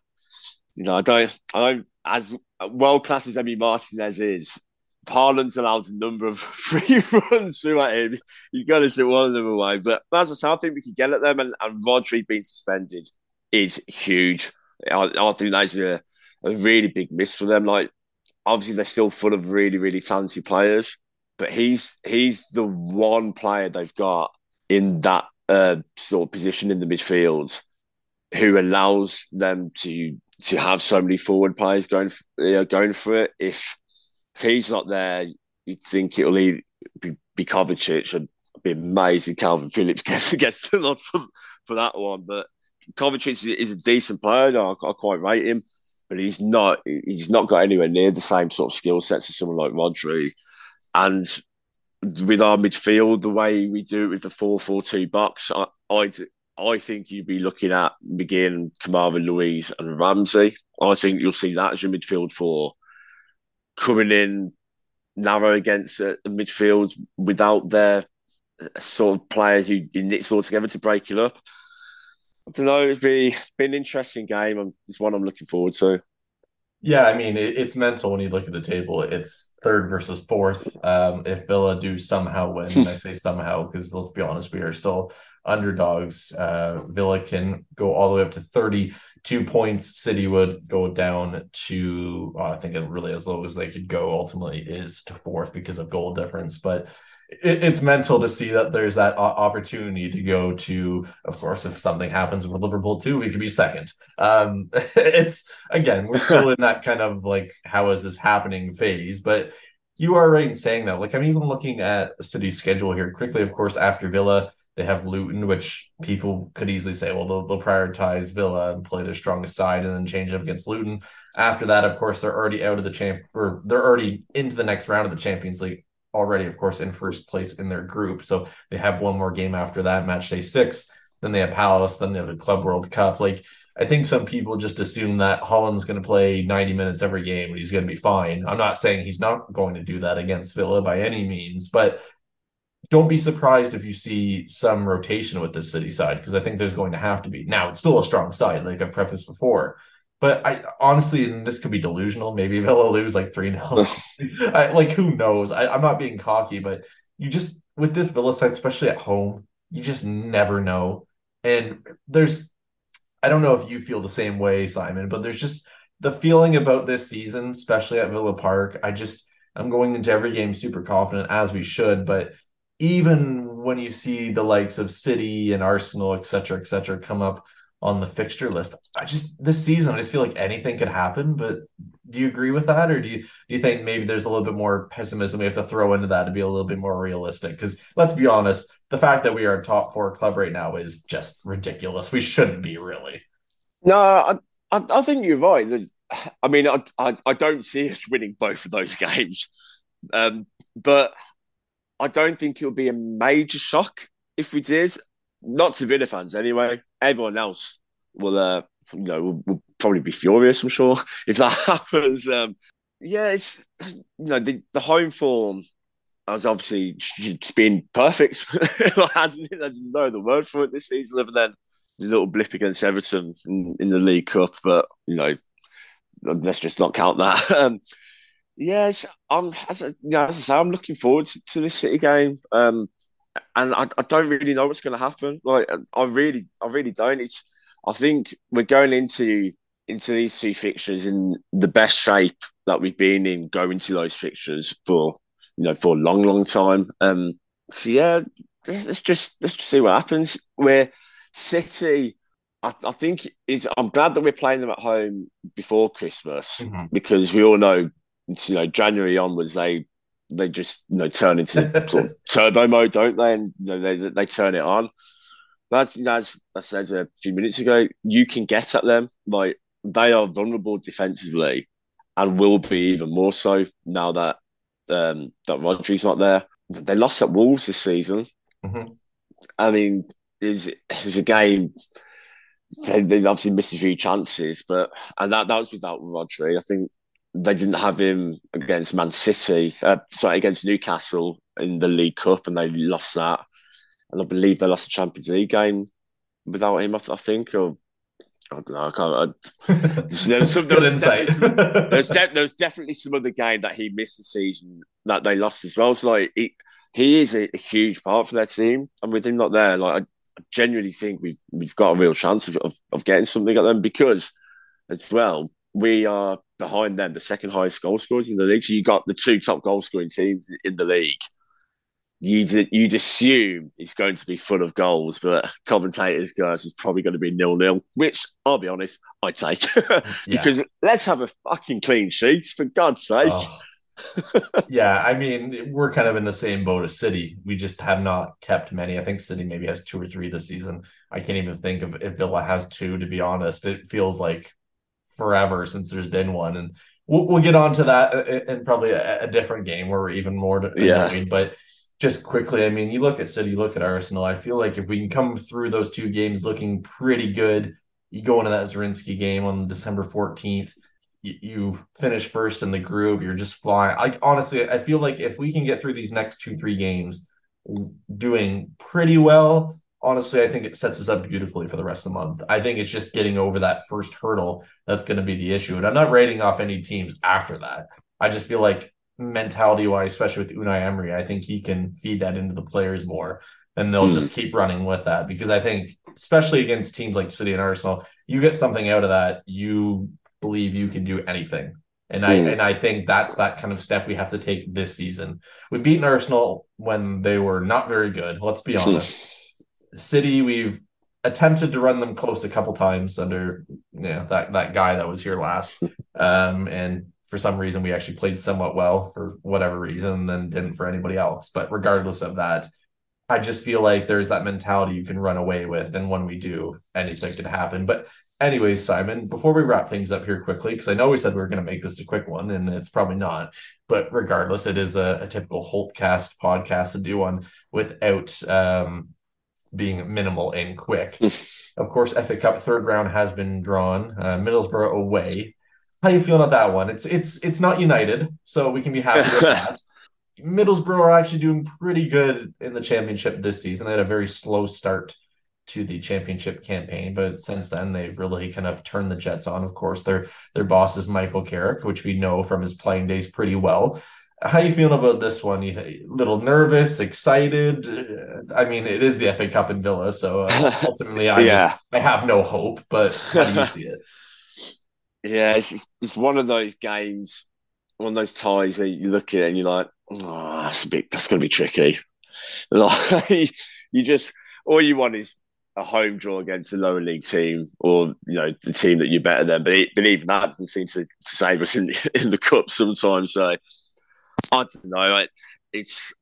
you know I don't I don't as world class as Emi Martinez is. Haaland's allowed a number of free runs through at him. He's got to sit one of them away. But as I say, I think we can get at them. And, and Rodri being suspended is huge. I, I think that's a, a really big miss for them. Like, obviously, they're still full of really, really talented players but he's he's the one player they've got in that uh, sort of position in the midfield who allows them to to have so many forward players going you know, going for it. If if he's not there, you'd think it'll be, be Kovacic. and be amazing. Kalvin Phillips gets gets the nod for, for that one, but Kovacic is a decent player. I, I quite rate him, but he's not. He's not got anywhere near the same sort of skill sets as someone like Rodri. And with our midfield, the way we do it with the 4 4 2 box, I, I, I think you'd be looking at McGinn, Kamara, Luiz, and Ramsey. I think you'll see that as your midfield four coming in narrow against a, a midfield without their sort of players who you knit all together to break it up. I don't know. It'd be, be an interesting game. It's one I'm looking forward to. Yeah, I mean it, it's mental when you look at the table. It's third versus fourth. Um, if Villa do somehow win, and I say somehow because let's be honest, we are still underdogs. Uh, Villa can go all the way up to thirty two points, City would go down to, uh, I think it really as low as they could go ultimately is to fourth because of goal difference. But it, it's mental to see that there's that opportunity to go to, of course, if something happens with Liverpool too, we could be second. Um, it's again, we're still in that kind of like, how is this happening phase? But you are right in saying that. Like, I'm even looking at City's schedule here quickly. Of course, after Villa, they have Luton, which people could easily say, well, they'll, they'll prioritize Villa and play their strongest side and then change up against Luton. After that, of course, they're already out of the champ or they're already into the next round of the Champions League already, of course, in first place in their group. So they have one more game after that, match day six. Then they have Palace. Then they have the Club World Cup. Like I think some people just assume that Haaland's going to play 90 minutes every game and he's going to be fine. I'm not saying he's not going to do that against Villa by any means, but don't be surprised if you see some rotation with this City side because I think there's going to have to be. Now, it's still a strong side, like I prefaced before. But I honestly, and this could be delusional. Maybe Villa lose like 3 0. like, who knows? I, I'm not being cocky, but you just, with this Villa side, especially at home, you just never know. And there's I don't know if you feel the same way, Simon, but there's just the feeling about this season, especially at Villa Park. I just I'm going into every game super confident as we should, but even when you see the likes of City and Arsenal, et cetera, et cetera, come up on the fixture list, I just this season I just feel like anything could happen. But do you agree with that, or do you do you think maybe there's a little bit more pessimism we have to throw into that to be a little bit more realistic? Because let's be honest, the fact that we are a top four club right now is just ridiculous. We shouldn't be really. No, I, I, I think you're right. I mean, I, I, I, don't see us winning both of those games, um, but I don't think it'll be a major shock if we did. Not to Villa fans, anyway. Everyone else will, uh, you know, will, will probably be furious. I'm sure if that happens. Um, yeah, it's you know the, the home form has obviously it's been perfect, hasn't it? There's no other word for it this season other than the little blip against Everton in, in the League Cup. But you know, let's just not count that. Um, yes, I'm as, I, you know, as I say, I'm looking forward to, to this City game. Um, and I, I don't really know what's going to happen. Like I really, I really don't. It's I think we're going into into these two fixtures in the best shape that we've been in going to those fixtures for you know, for a long, long time. Um, so yeah, let's just let's just see what happens. Where City, I, I think is I'm glad that we're playing them at home before Christmas mm-hmm. because we all know, you know, January onwards they they just you know turn into sort of turbo mode, don't they? And you know, they they turn it on. But as I said a few minutes ago, you can get at them. Like they are vulnerable defensively, and will be even more so now that um, that Rodri's not there. They lost at Wolves this season. Mm-hmm. I mean, it's, it's a game. They, they, obviously missed a few chances, but and that that was without Rodri. I think they didn't have him against Man City, uh, sorry, against Newcastle in the League Cup, and they lost that. And I believe they lost the Champions League game without him. I, I think, or I don't know. I can't. I, there's some, there insight. there's, de- definitely some other game that he missed the season that they lost as well. So like he, he is a, a huge part for their team, and with him not there, like I, I genuinely think we've we've got a real chance of, of, of getting something at them because as well we are behind them, the second highest goal scorers in the league. So you got the two top goal scoring teams in the league you'd you'd assume it's going to be full of goals, but commentators guys it's probably going to be nil nil. Which I'll be honest, I take because yeah. let's have a fucking clean sheet for God's sake. Oh. yeah, I mean we're kind of in the same boat as City. We just have not kept many. I think City maybe has two or three this season. I can't even think of if Villa has two. To be honest, it feels like forever since there's been one, and we'll, we'll get on to that uh, uh, in probably a, a different game where we're even more yeah. But just quickly, I mean, you look at City, you look at Arsenal. I feel like if we can come through those two games looking pretty good, you go into that Zrinjski game on December 14th, you, you finish first in the group, you're just flying. Like, honestly, I feel like if we can get through these next two, three games doing pretty well, honestly, I think it sets us up beautifully for the rest of the month. I think it's just getting over that first hurdle that's going to be the issue. And I'm not rating off any teams after that. I just feel like mentality wise, especially with Unai Emery, I think he can feed that into the players more. and they'll Hmm. just keep running with that because I think, especially against teams like City and Arsenal, you get something out of that, you believe you can do anything. And I Hmm. and I think that's that kind of step we have to take this season. We've beaten Arsenal when they were not very good. Let's be honest. City, we've attempted to run them close a couple times under you know, that that guy that was here last. Um, and for some reason, we actually played somewhat well for whatever reason, and then didn't for anybody else. But regardless of that, I just feel like there's that mentality you can run away with, and when we do, anything can happen. But anyways, Simon, before we wrap things up here quickly, because I know we said we were going to make this a quick one, and it's probably not. But regardless, it is a, a typical Holtecast podcast to do one without um, being minimal and quick. of course, FA Cup third round has been drawn. Uh, Middlesbrough away. How do you feeling at that one? It's it's it's not United, so we can be happy with that. Middlesbrough are actually doing pretty good in the championship this season. They had a very slow start to the championship campaign, but since then they've really kind of turned the Jets on. Of course, their their boss is Michael Carrick, which we know from his playing days pretty well. How you feeling about this one? You a little nervous, excited? I mean, it is the FA Cup in Villa, so uh, ultimately, I Yeah. just, I have no hope. But how do you see it? Yeah, it's, it's it's one of those games, one of those ties where you look at it and you're like, oh, that's a bit, that's going to be tricky. Like, you just all you want is a home draw against the lower league team or you know the team that you're better than. But, it, but even that doesn't seem to save us in the, in the cup sometimes. So I don't know. It, it's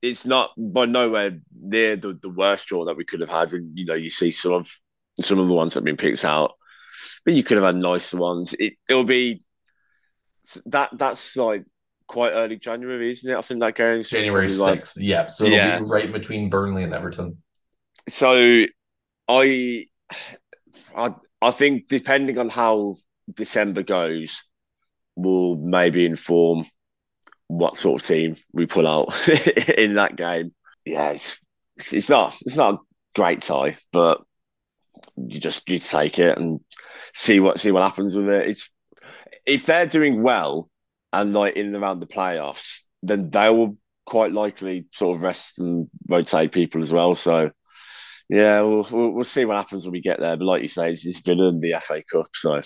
it's not by nowhere near the, the worst draw that we could have had. And you know, you see some of some of the ones that have been picked out but you could have had nicer ones. It it'll be that that's like quite early January, isn't it? I think that game January Probably like- sixth, yeah. So it'll Yeah. be right between Burnley and Everton. So I I I think depending on how December goes, will maybe inform what sort of team we pull out in that game. Yeah, it's it's not it's not a great tie, but you just you take it and see what see what happens with it. It's if they're doing well and like in and around the playoffs, then they will quite likely sort of rest and rotate people as well. So yeah, we'll, we'll we'll see what happens when we get there. But like you say, it's, it's Villa and the FA Cup, so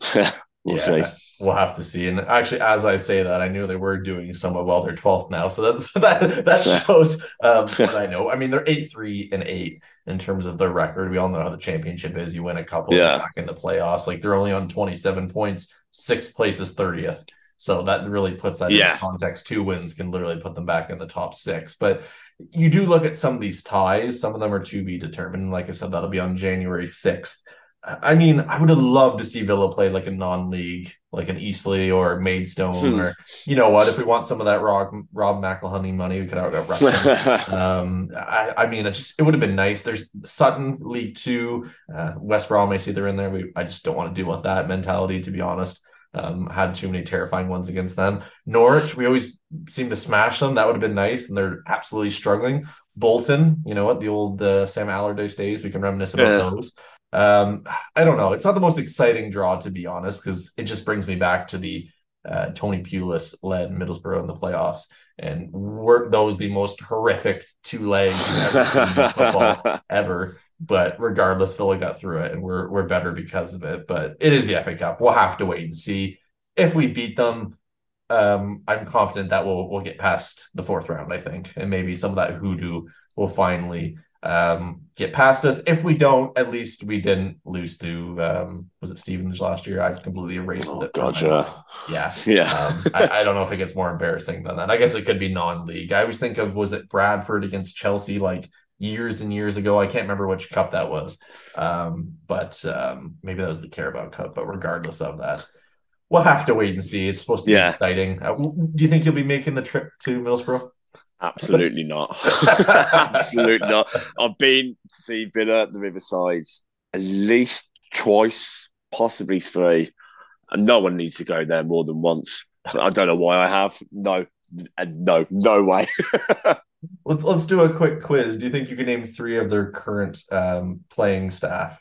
we'll see. We'll have to see. And actually, as I say that, I knew they were doing somewhat well. They're 12th now. So that's, that that shows um, what I know. I mean, they're 8 3 and 8 in terms of their record. We all know how the championship is. You win a couple, Yeah. back in the playoffs. Like they're only on 27 points, sixth place is 30th. So that really puts that Yeah. in context. Two wins can literally put them back in the top six. But you do look at some of these ties. Some of them are to be determined. Like I said, that'll be on January 6th. I mean, I would have loved to see Villa play like a non-league, like an Eastleigh or Maidstone, Hmm. or you know what? If we want some of that Rob Rob McElhenney money, we could out Wrexham. um, I, I mean, it just it would have been nice. There's Sutton League Two, uh, West Brom. I see they're in there. We I just don't want to deal with that mentality, to be honest. Um, had too many terrifying ones against them. Norwich, we always seem to smash them. That would have been nice, and they're absolutely struggling. Bolton, you know what? The old uh, Sam Allardyce days. We can reminisce about Yeah. those. Um, I don't know. It's not the most exciting draw, to be honest, because it just brings me back to the uh, Tony Pulis led Middlesbrough in the playoffs, and were those the most horrific two legs ever football ever. But regardless, Villa got through it, and we're we're better because of it. But it is the FA Cup. We'll have to wait and see if we beat them. Um, I'm confident that we'll we'll get past the fourth round. I think, and maybe some of that hoodoo will finally um, get past us. If we don't, at least we didn't lose to um, was it Stevenage last year? I've completely erased Oh, it. from God, my yeah. yeah. Yeah. Um, I, I don't know if it gets more embarrassing than that. I guess it could be non-league. I always think of was it Bradford against Chelsea like years and years ago. I can't remember which cup that was, um, but um, maybe that was the Carabao Cup. But regardless of that, we'll have to wait and see. It's supposed to be Yeah. exciting. Uh, do you think you'll be making the trip to Middlesbrough? Absolutely not. Absolutely not. I've been to see Villa at the Riverside at least twice, possibly three. And no one needs to go there more than once. I don't know why I have. No, no, no way. Let's let's do a quick quiz. Do you think you can name three of their current um, playing staff?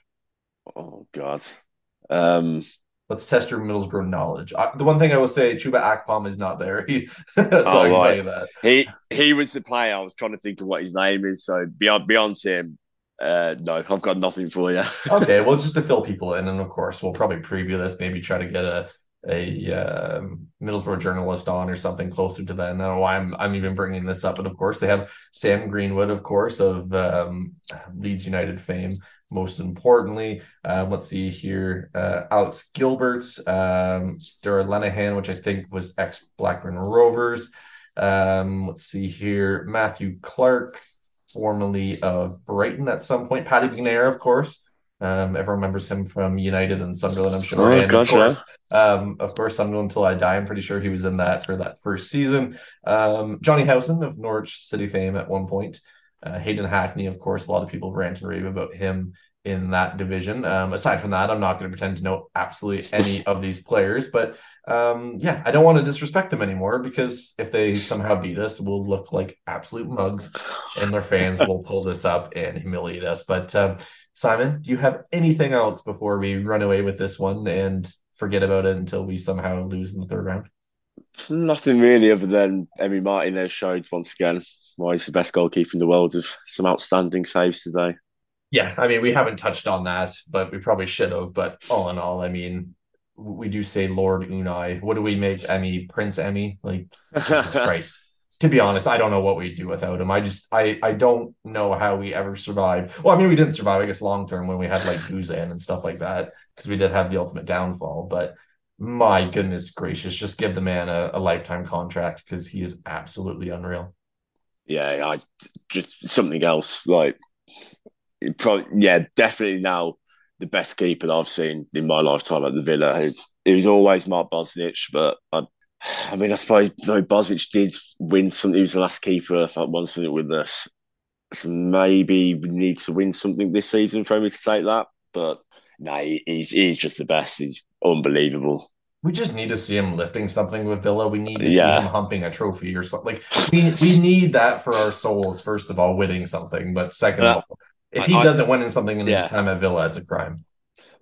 oh God. Um, let's test your Middlesbrough knowledge. Uh, the one thing I will say, Chuba Akpom is not there. He, so Oh, I can tell you that. He he was the player. I was trying to think of what his name is. So beyond beyond him, uh, no, I've got nothing for you. okay, well, just to fill people in, and of course, we'll probably preview this. Maybe try to get a a um, Middlesbrough journalist on or something closer to that. I don't know why I'm I'm even bringing this up, but of course, they have Sam Greenwood, of course, of um, Leeds United fame. Most importantly, uh, let's see here, uh, Alex Gilbert, um, Darragh Lenihan, which I think was ex Blackburn Rovers. Um, let's see here, Matthew Clarke, formerly of Brighton at some point. Paddy McNair, of course. Um, everyone remembers him from United and Sunderland, I'm sure. Oh, and of course, um, of course, Sunderland until I die. I'm pretty sure he was in that for that first season. Um, Jonny Howson of Norwich City fame at one point. Uh, Hayden Hackney, of course, a lot of people rant and rave about him in that division. Um, aside from that, I'm not going to pretend to know absolutely any of these players, but um, yeah, I don't want to disrespect them anymore because if they somehow beat us, we'll look like absolute mugs, and their fans will pull this up and humiliate us. But um, Simon, do you have anything else before we run away with this one and forget about it until we somehow lose in the third round? Nothing really, other than Emi Martinez showed once again why he's the best goalkeeper in the world with some outstanding saves today. Yeah, I mean, we haven't touched on that, but we probably should have. But all in all, I mean, we do say Lord Unai. What do we make Emmy, Prince Emmy? Like, Jesus Christ. To be honest, I don't know what we'd do without him. I just, I, I don't know how we ever survived. Well, I mean, we didn't survive, I guess, long term when we had like Guzan and stuff like that, because we did have the ultimate downfall. But my goodness gracious, just give the man a, a lifetime contract because he is absolutely unreal. Yeah, I just something else. Like, it pro- yeah, definitely now the best keeper I've seen in my lifetime at the Villa. It's, it was always Mark Bosnich, but I, I mean, I suppose though Bosnich did win something, he was the last keeper that won something with us. So maybe we need to win something this season for him to take that. But no, he, he's he's just the best. He's unbelievable. We just need to see him lifting something with Villa. We need to Yeah. see him humping a trophy or something. Like we we need that for our souls. First of all, winning something, but second of Uh, all, if he I- doesn't win in something in Yeah. his time at Villa, it's a crime.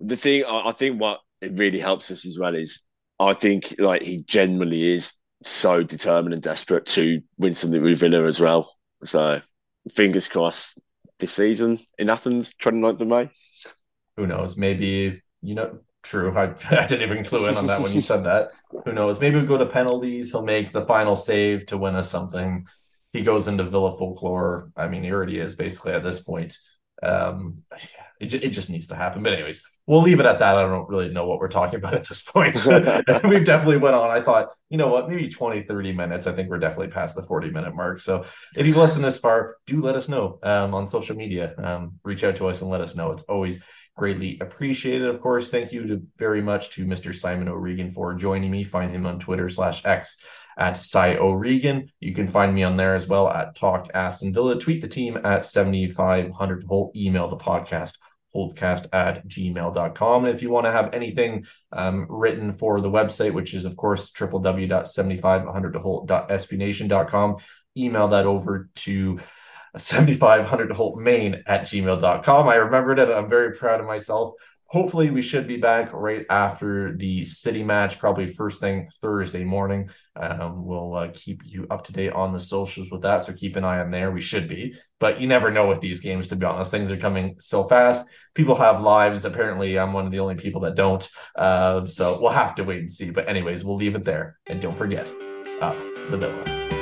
the thing I, I think what it really helps us as well is I think like he genuinely is so determined and desperate to win something with Villa as well. So fingers crossed this season in Athens, 29th of May. Who knows? Maybe you know. True. I, I didn't even clue in on that when you said that. Who knows? Maybe we'll go to penalties. He'll make the final save to win us something. He goes into Villa folklore. I mean, he already is basically at this point. Um, it, it just needs to happen. But anyways, we'll leave it at that. I don't really know what we're talking about at this point. We've definitely went on. I thought, you know what, maybe 20, 30 minutes. I think we're definitely past the 40 minute mark. So if you've listened this far, do let us know um, on social media. Um, reach out to us and let us know. It's always greatly appreciated. Of course, thank you to very much to Mr. Simon O'Regan for joining me. Find him on Twitter slash X at Si O'Regan. You can find me on there as well at Talk Aston Villa. Tweet the team at 7500 Holte. Email the podcast holtecast at gmail.com. And if you want to have anything um, written for the website, which is, of course, www.7500holt.sbnation.com, email that over to 7500 Holte Main at gmail.com. I remembered it. I'm very proud of myself. Hopefully, we should be back right after the city match, probably first thing Thursday morning. Um, we'll uh, keep you up to date on the socials with that. So keep an eye on there. We should be, but you never know with these games, to be honest. Things are coming so fast. People have lives. Apparently, I'm one of the only people that don't. Uh, so we'll have to wait and see. But, anyways, we'll leave it there. And don't forget, up the villa.